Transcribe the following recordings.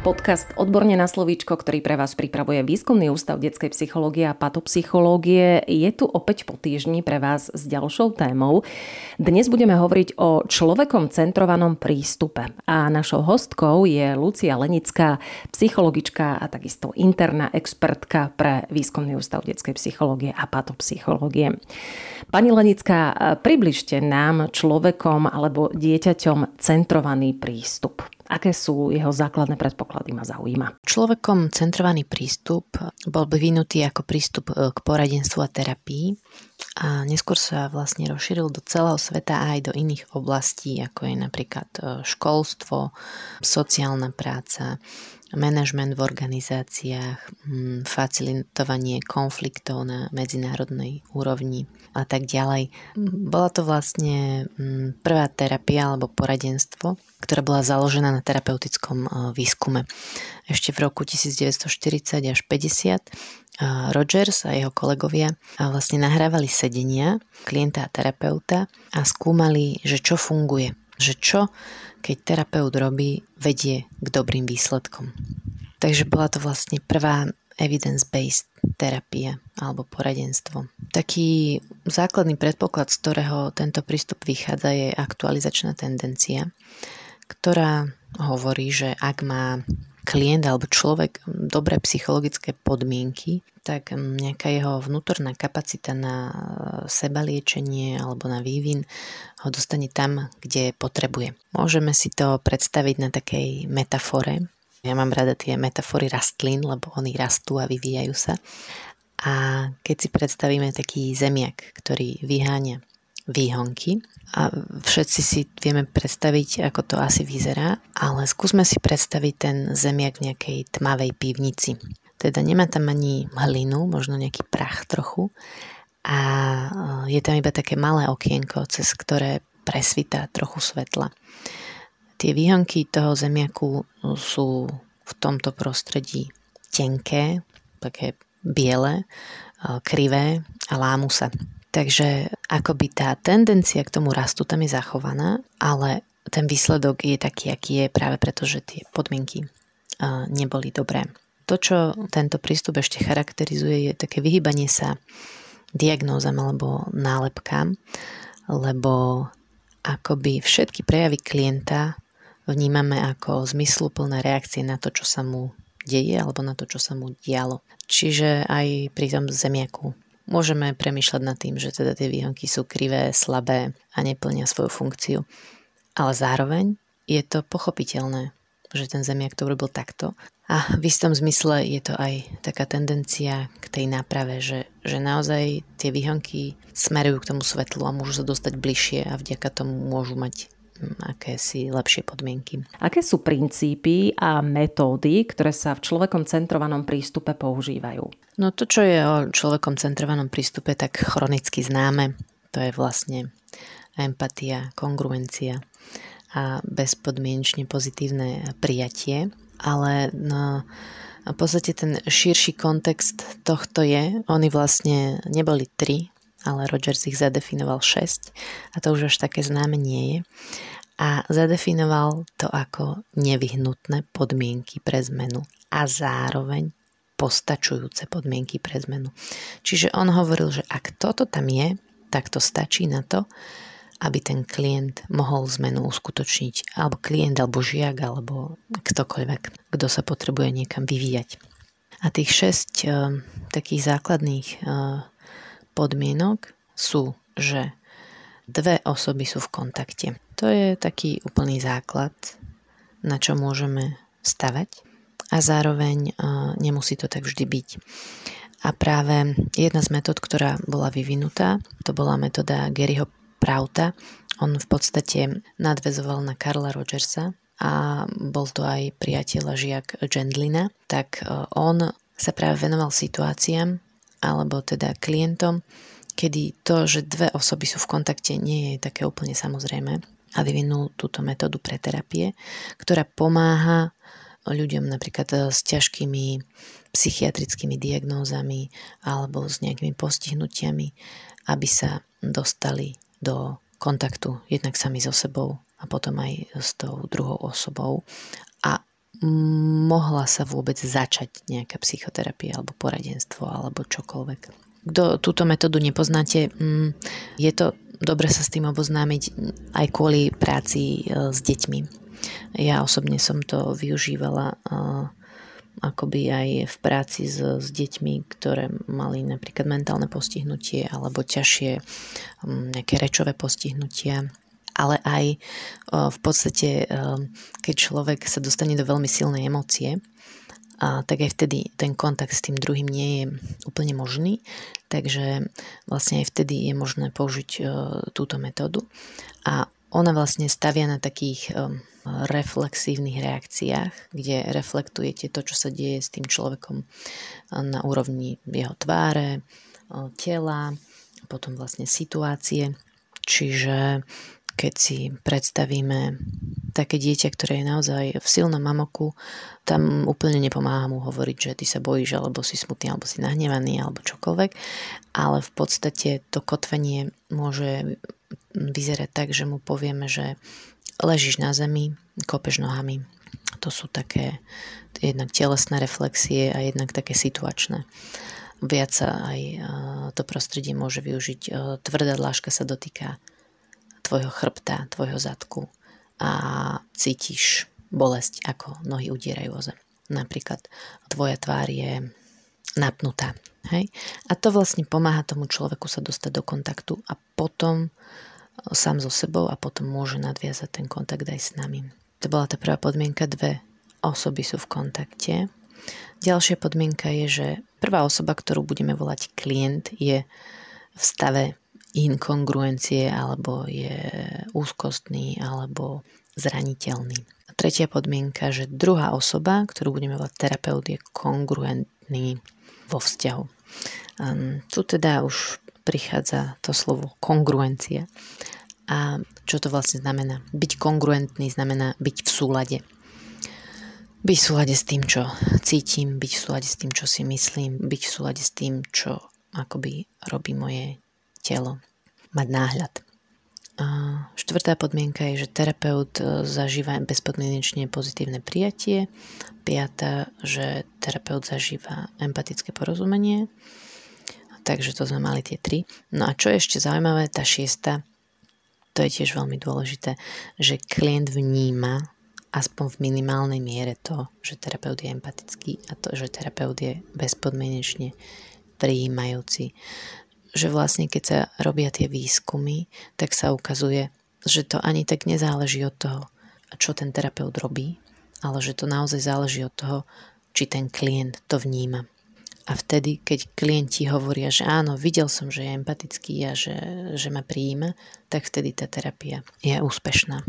Podcast Odborne na slovíčko, ktorý pre vás pripravuje Výskumný ústav detskej psychológie a patopsychológie, je tu opäť po týždni pre vás s ďalšou témou. Dnes budeme hovoriť o človekom centrovanom prístupe. A našou hostkou je Lucia Lenická, psychologička a takisto interná expertka pre Výskumný ústav detskej psychológie a patopsychológie. Pani Lenická, približte nám človekom alebo dieťaťom centrovaný prístup. Aké sú jeho základné predpoklady ma zaujíma. Človekom centrovaný prístup bol vyvinutý ako prístup e, k poradenstvu a terapii a neskôr sa vlastne rozšíril do celého sveta a aj do iných oblastí, ako je napríklad e, školstvo, sociálna práca, manažment v organizáciách, mm, facilitovanie konfliktov na medzinárodnej úrovni a tak ďalej. Bola to vlastne mm, prvá terapia alebo poradenstvo, ktorá bola založená na terapeutickom e, výskume. Ešte v roku 1940 až 50 Rogers a jeho kolegovia vlastne nahrávali sedenia klienta a terapeuta a skúmali, že čo funguje, že čo keď terapeut robí, vedie k dobrým výsledkom. Takže bola to vlastne prvá evidence-based terapia alebo poradenstvo. Taký základný predpoklad, z ktorého tento prístup vychádza, je aktualizačná tendencia, ktorá hovorí, že ak má klient alebo človek dobré psychologické podmienky, tak nejaká jeho vnútorná kapacita na sebaliečenie alebo na vývin ho dostane tam, kde potrebuje. Môžeme si to predstaviť na takej metafore. Ja mám rada tie metafory rastlín, lebo oni rastú a vyvíjajú sa. A keď si predstavíme taký zemiak, ktorý vyháňa výhonky a všetci si vieme predstaviť, ako to asi vyzerá, ale skúsme si predstaviť ten zemiak v nejakej tmavej pivnici. Teda nemá tam ani hlinu, možno nejaký prach trochu a e, je tam iba také malé okienko, cez ktoré presvita trochu svetla. Tie výhonky toho zemiaku sú v tomto prostredí tenké, také biele, e, krivé a lámu sa. Takže akoby tá tendencia k tomu rastu tam je zachovaná, ale ten výsledok je taký, aký je práve preto, že tie podmienky neboli dobré. To, čo tento prístup ešte charakterizuje, je také vyhýbanie sa diagnózam alebo nálepkám, lebo akoby všetky prejavy klienta vnímame ako zmysluplné reakcie na to, čo sa mu deje alebo na to, čo sa mu dialo. Čiže aj pri tom zemiaku Môžeme premýšľať nad tým, že teda tie výhonky sú krivé, slabé a neplnia svoju funkciu. Ale zároveň je to pochopiteľné, že ten zemiak to urobil takto. A v istom zmysle je to aj taká tendencia k tej náprave, že, že naozaj tie výhonky smerujú k tomu svetlu a môžu sa dostať bližšie a vďaka tomu môžu mať akési lepšie podmienky. Aké sú princípy a metódy, ktoré sa v človekom centrovanom prístupe používajú? No to, čo je o človekom centrovanom prístupe tak chronicky známe, to je vlastne empatia, kongruencia a bezpodmienečne pozitívne prijatie. Ale no, v podstate ten širší kontext tohto je, oni vlastne neboli tri, ale Rogers ich zadefinoval 6 a to už až také známe nie je. A zadefinoval to ako nevyhnutné podmienky pre zmenu a zároveň postačujúce podmienky pre zmenu. Čiže on hovoril, že ak toto tam je, tak to stačí na to, aby ten klient mohol zmenu uskutočniť. Alebo klient, alebo žiak, alebo ktokoľvek, kto sa potrebuje niekam vyvíjať. A tých šesť uh, takých základných uh, podmienok sú, že dve osoby sú v kontakte. To je taký úplný základ, na čo môžeme stavať a zároveň uh, nemusí to tak vždy byť. A práve jedna z metód, ktorá bola vyvinutá, to bola metóda Garyho Prauta. On v podstate nadvezoval na Karla Rogersa a bol to aj priateľ a žiak Gendlina, tak uh, on sa práve venoval situáciám, alebo teda klientom, kedy to, že dve osoby sú v kontakte, nie je také úplne samozrejme a vyvinul túto metódu pre terapie, ktorá pomáha ľuďom napríklad s ťažkými psychiatrickými diagnózami alebo s nejakými postihnutiami, aby sa dostali do kontaktu jednak sami so sebou a potom aj s tou druhou osobou. A mohla sa vôbec začať nejaká psychoterapia alebo poradenstvo alebo čokoľvek. Kto túto metódu nepoznáte, mm, je to dobre sa s tým oboznámiť aj kvôli práci e, s deťmi. Ja osobne som to využívala e, akoby aj v práci s, s deťmi, ktoré mali napríklad mentálne postihnutie alebo ťažšie mm, nejaké rečové postihnutia ale aj v podstate, keď človek sa dostane do veľmi silnej emócie, tak aj vtedy ten kontakt s tým druhým nie je úplne možný, takže vlastne aj vtedy je možné použiť túto metódu. A ona vlastne stavia na takých reflexívnych reakciách, kde reflektujete to, čo sa deje s tým človekom na úrovni jeho tváre, tela, potom vlastne situácie. Čiže keď si predstavíme také dieťa, ktoré je naozaj v silnom mamoku, tam úplne nepomáha mu hovoriť, že ty sa bojíš, alebo si smutný, alebo si nahnevaný, alebo čokoľvek, ale v podstate to kotvenie môže vyzerať tak, že mu povieme, že ležíš na zemi, kopeš nohami. To sú také jednak telesné reflexie a jednak také situačné. Viac sa aj to prostredie môže využiť. Tvrdá dláška sa dotýka tvojho chrbta, tvojho zadku a cítiš bolesť, ako nohy udierajú o zem. Napríklad tvoja tvár je napnutá. Hej? A to vlastne pomáha tomu človeku sa dostať do kontaktu a potom e, sám so sebou a potom môže nadviazať ten kontakt aj s nami. To bola tá prvá podmienka, dve osoby sú v kontakte. Ďalšia podmienka je, že prvá osoba, ktorú budeme volať klient, je v stave inkongruencie alebo je úzkostný alebo zraniteľný. Tretia podmienka, že druhá osoba, ktorú budeme volať terapeut, je kongruentný vo vzťahu. Um, tu teda už prichádza to slovo kongruencia. A čo to vlastne znamená? Byť kongruentný znamená byť v súlade. Byť v súlade s tým, čo cítim, byť v súlade s tým, čo si myslím, byť v súlade s tým, čo akoby robí moje telo, mať náhľad. A štvrtá podmienka je, že terapeut e, zažíva bezpodmienečne pozitívne prijatie. Piatá, že terapeut zažíva empatické porozumenie. Takže to sme mali tie tri. No a čo je ešte zaujímavé, tá šiesta, to je tiež veľmi dôležité, že klient vníma aspoň v minimálnej miere to, že terapeut je empatický a to, že terapeut je bezpodmienečne prijímajúci že vlastne keď sa robia tie výskumy, tak sa ukazuje, že to ani tak nezáleží od toho, čo ten terapeut robí, ale že to naozaj záleží od toho, či ten klient to vníma. A vtedy, keď klienti hovoria, že áno, videl som, že je empatický a že, že ma prijíma, tak vtedy tá terapia je úspešná.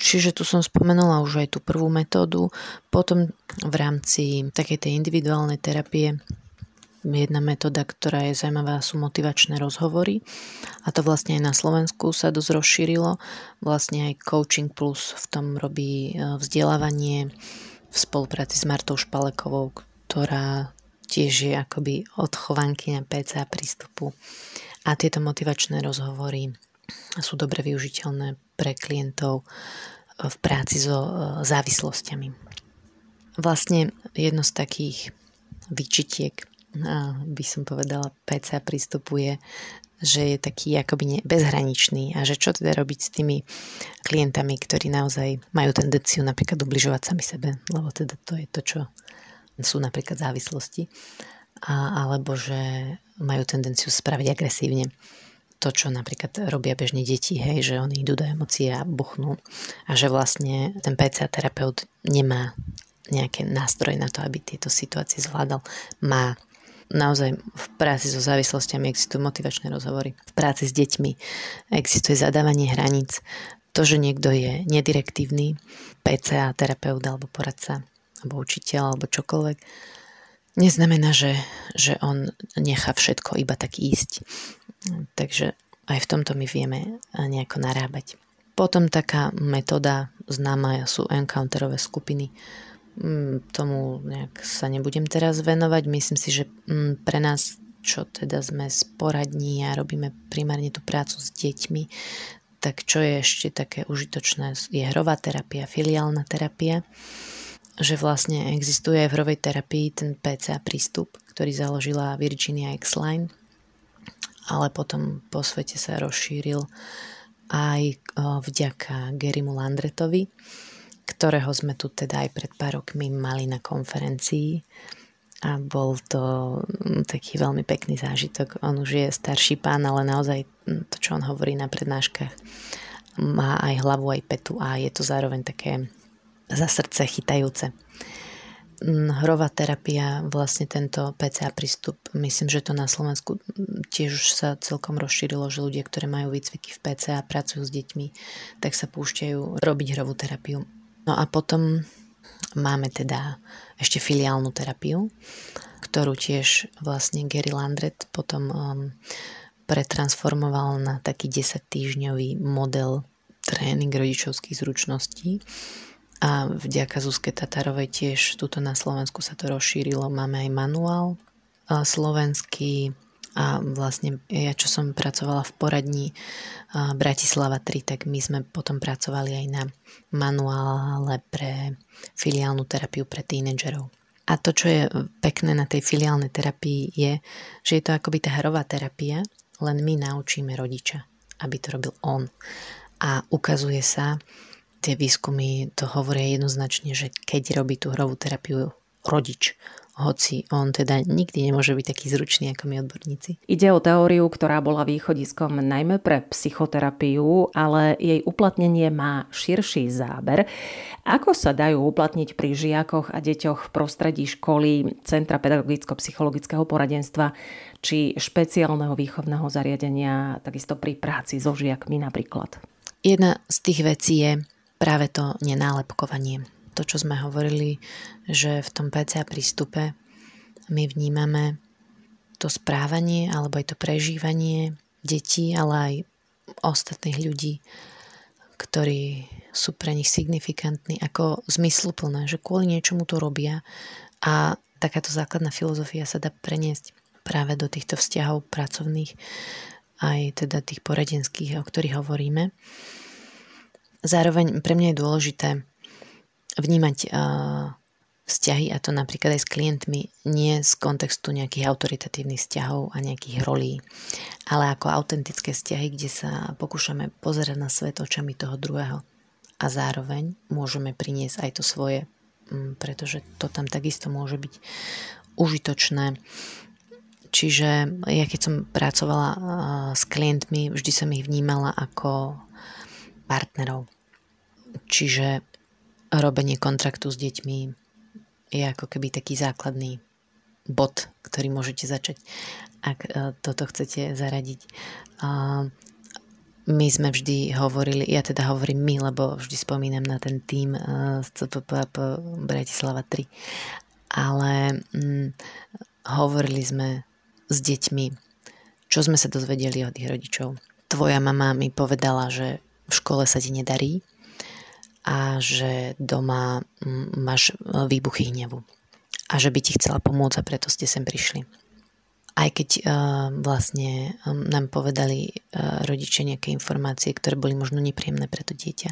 Čiže tu som spomenula už aj tú prvú metódu. Potom v rámci takej tej individuálnej terapie Jedna metóda, ktorá je zaujímavá, sú motivačné rozhovory. A to vlastne aj na Slovensku sa dosť rozšírilo. Vlastne aj Coaching Plus v tom robí e, vzdelávanie v spolupráci s Martou Špalekovou, ktorá tiež je akoby odchovanky na PCA prístupu. A tieto motivačné rozhovory sú dobre využiteľné pre klientov v práci so e, závislosťami. Vlastne jedno z takých výčitiek by som povedala, PCA pristupuje, že je taký akoby bezhraničný. A že čo teda robiť s tými klientami, ktorí naozaj majú tendenciu napríklad ubližovať sami sebe, lebo teda to je to, čo sú napríklad závislosti, a, alebo že majú tendenciu spraviť agresívne to, čo napríklad robia bežne deti, hej, že oni idú do emócií a buchnú. A že vlastne ten PCA terapeut nemá nejaké nástroje na to, aby tieto situácie zvládal. Má naozaj v práci so závislostiami existujú motivačné rozhovory. V práci s deťmi existuje zadávanie hraníc. To, že niekto je nedirektívny, PCA, terapeut alebo poradca, alebo učiteľ, alebo čokoľvek, neznamená, že, že on nechá všetko iba tak ísť. Takže aj v tomto my vieme nejako narábať. Potom taká metóda známa sú encounterové skupiny. Mm, tomu nejak sa nebudem teraz venovať. Myslím si, že mm, pre nás, čo teda sme sporadní a robíme primárne tú prácu s deťmi, tak čo je ešte také užitočné, je hrová terapia, filiálna terapia, že vlastne existuje aj v hrovej terapii ten PCA prístup, ktorý založila Virginia X-Line, ale potom po svete sa rozšíril aj vďaka Gerimu Landretovi, ktorého sme tu teda aj pred pár rokmi mali na konferencii a bol to mm, taký veľmi pekný zážitok. On už je starší pán, ale naozaj mm, to, čo on hovorí na prednáškach, má aj hlavu, aj petu a je to zároveň také za srdce chytajúce. Mm, hrová terapia, vlastne tento PCA prístup, myslím, že to na Slovensku tiež už sa celkom rozšírilo, že ľudia, ktorí majú výcviky v PCA, pracujú s deťmi, tak sa púšťajú robiť hrovú terapiu. No a potom Máme teda ešte filiálnu terapiu, ktorú tiež vlastne Gary Landret potom um, pretransformoval na taký 10-týždňový model tréning rodičovských zručností. A vďaka Zuzke Tatarovej tiež tuto na Slovensku sa to rozšírilo. Máme aj manuál slovenský, a vlastne ja, čo som pracovala v poradní Bratislava 3, tak my sme potom pracovali aj na manuále pre filiálnu terapiu pre tínedžerov. A to, čo je pekné na tej filiálnej terapii, je, že je to akoby tá hrová terapia, len my naučíme rodiča, aby to robil on. A ukazuje sa, tie výskumy to hovoria jednoznačne, že keď robí tú hrovú terapiu rodič, hoci on teda nikdy nemôže byť taký zručný ako my odborníci. Ide o teóriu, ktorá bola východiskom najmä pre psychoterapiu, ale jej uplatnenie má širší záber. Ako sa dajú uplatniť pri žiakoch a deťoch v prostredí školy, Centra pedagogicko-psychologického poradenstva či špeciálneho výchovného zariadenia, takisto pri práci so žiakmi napríklad? Jedna z tých vecí je práve to nenálepkovanie to, čo sme hovorili, že v tom PCA prístupe my vnímame to správanie alebo aj to prežívanie detí, ale aj ostatných ľudí, ktorí sú pre nich signifikantní, ako zmysluplné, že kvôli niečomu to robia a takáto základná filozofia sa dá preniesť práve do týchto vzťahov pracovných, aj teda tých poradenských, o ktorých hovoríme. Zároveň pre mňa je dôležité vnímať uh, vzťahy, a to napríklad aj s klientmi, nie z kontextu nejakých autoritatívnych vzťahov a nejakých rolí, ale ako autentické vzťahy, kde sa pokúšame pozerať na svet očami toho druhého. A zároveň môžeme priniesť aj to svoje, pretože to tam takisto môže byť užitočné. Čiže ja keď som pracovala s klientmi, vždy som ich vnímala ako partnerov. Čiže robenie kontraktu s deťmi je ako keby taký základný bod, ktorý môžete začať, ak e, toto chcete zaradiť. My sme vždy hovorili, ja teda hovorím my, lebo vždy spomínam na ten tým e, z CPP Bratislava 3, ale hm, hovorili sme s deťmi, čo sme sa dozvedeli od ich rodičov. Tvoja mama mi povedala, že v škole sa ti nedarí, a že doma máš e, výbuchy hnevu a že by ti chcela pomôcť a preto ste sem prišli. Aj keď uh, vlastne um, nám povedali uh, rodičia nejaké informácie, ktoré boli možno nepríjemné pre to dieťa,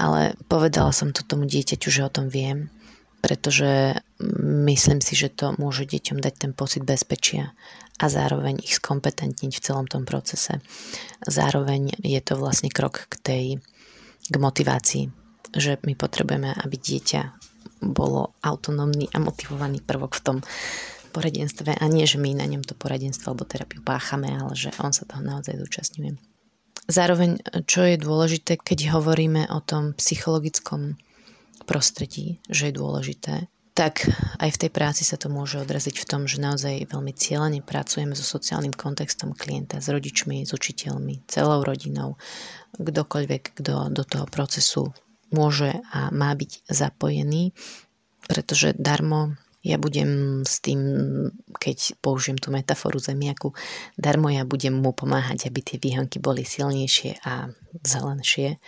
ale povedala som to tomu dieťaťu, že o tom viem, pretože myslím si, že to môže deťom dať ten pocit bezpečia a zároveň ich skompetentniť v celom tom procese. Zároveň je to vlastne krok k tej k motivácii že my potrebujeme, aby dieťa bolo autonómny a motivovaný prvok v tom poradenstve a nie, že my na ňom to poradenstvo alebo terapiu páchame, ale že on sa toho naozaj zúčastňuje. Zároveň, čo je dôležité, keď hovoríme o tom psychologickom prostredí, že je dôležité, tak aj v tej práci sa to môže odraziť v tom, že naozaj veľmi cieľene pracujeme so sociálnym kontextom klienta, s rodičmi, s učiteľmi, celou rodinou, kdokoľvek, kto do toho procesu môže a má byť zapojený, pretože darmo ja budem s tým, keď použijem tú metaforu zemiaku, darmo ja budem mu pomáhať, aby tie výhonky boli silnejšie a zelenšie,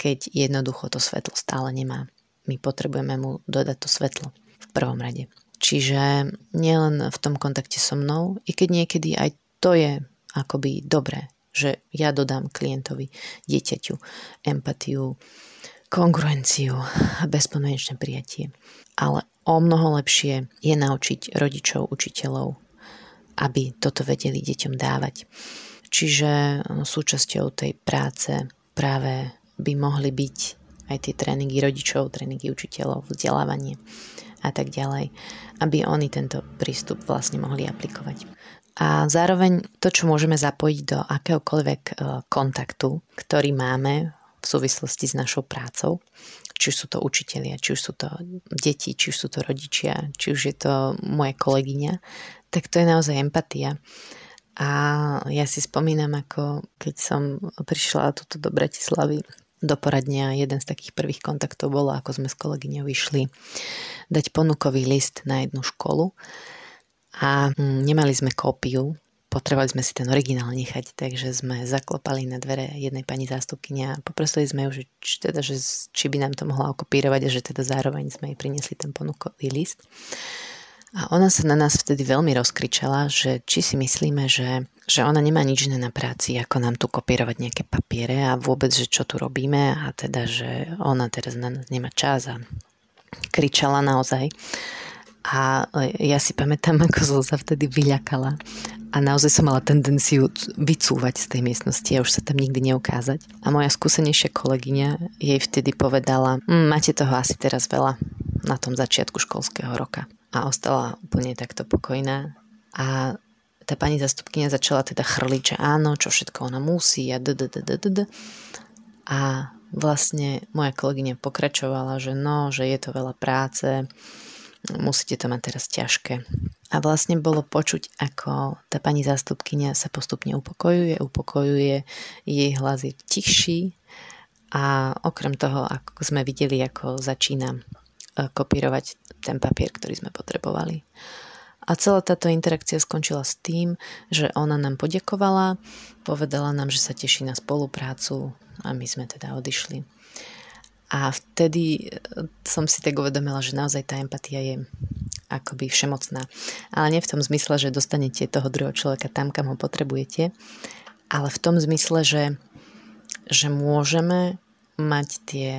keď jednoducho to svetlo stále nemá. My potrebujeme mu dodať to svetlo v prvom rade. Čiže nielen v tom kontakte so mnou, i keď niekedy aj to je akoby dobré, že ja dodám klientovi, dieťaťu, empatiu, kongruenciu a bezpodmienečné prijatie. Ale o mnoho lepšie je naučiť rodičov, učiteľov, aby toto vedeli deťom dávať. Čiže súčasťou tej práce práve by mohli byť aj tie tréningy rodičov, tréningy učiteľov, vzdelávanie a tak ďalej, aby oni tento prístup vlastne mohli aplikovať. A zároveň to, čo môžeme zapojiť do akéhokoľvek e, kontaktu, ktorý máme v súvislosti s našou prácou, či už sú to učitelia, či už sú to deti, či už sú to rodičia, či už je to moja kolegyňa, tak to je naozaj empatia. A ja si spomínam, ako keď som prišla tuto do Bratislavy do poradne a jeden z takých prvých kontaktov bolo, ako sme s kolegyňou vyšli dať ponukový list na jednu školu a mm, nemali sme kópiu, potrebovali sme si ten originál nechať, takže sme zaklopali na dvere jednej pani zástupkynia a poprosili sme ju, že či, teda, že, či by nám to mohla okopírovať a že teda zároveň sme jej priniesli ten ponukový list. A ona sa na nás vtedy veľmi rozkričala, že či si myslíme, že, že ona nemá nič iné na práci, ako nám tu kopírovať nejaké papiere a vôbec, že čo tu robíme a teda, že ona teraz na nás nemá čas a kričala naozaj. A ja si pamätám, ako som sa vtedy vyľakala a naozaj som mala tendenciu vycúvať z tej miestnosti a už sa tam nikdy neukázať. A moja skúsenejšia kolegyňa jej vtedy povedala, hm, máte toho asi teraz veľa na tom začiatku školského roka a ostala úplne takto pokojná. A tá pani zastupkynia začala teda chrliť, že áno, čo všetko ona musí a d. A vlastne moja kolegyňa pokračovala, že no, že je to veľa práce, musíte to mať teraz ťažké. A vlastne bolo počuť, ako tá pani zástupkynia sa postupne upokojuje, upokojuje, jej hlas je tichší a okrem toho, ako sme videli, ako začína E, kopírovať ten papier, ktorý sme potrebovali. A celá táto interakcia skončila s tým, že ona nám podekovala, povedala nám, že sa teší na spoluprácu a my sme teda odišli. A vtedy e, som si tak uvedomila, že naozaj tá empatia je akoby všemocná. Ale nie v tom zmysle, že dostanete toho druhého človeka tam, kam ho potrebujete, ale v tom zmysle, že, že môžeme mať tie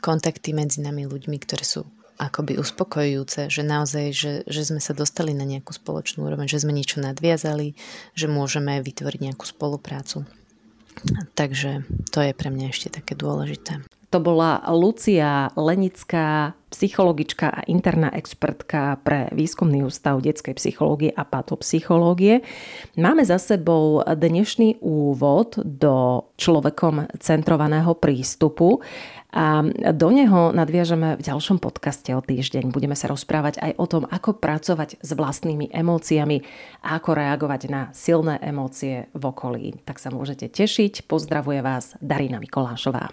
kontakty medzi nami ľuďmi, ktoré sú akoby uspokojujúce, že naozaj, že, že sme sa dostali na nejakú spoločnú úroveň, že sme niečo nadviazali, že môžeme vytvoriť nejakú spoluprácu. Takže to je pre mňa ešte také dôležité. To bola Lucia Lenická, psychologička a interná expertka pre výskumný ústav detskej psychológie a patopsychológie. Máme za sebou dnešný úvod do človekom centrovaného prístupu. A do neho nadviažeme v ďalšom podcaste o týždeň. Budeme sa rozprávať aj o tom, ako pracovať s vlastnými emóciami a ako reagovať na silné emócie v okolí. Tak sa môžete tešiť. Pozdravuje vás Darina Mikolášová.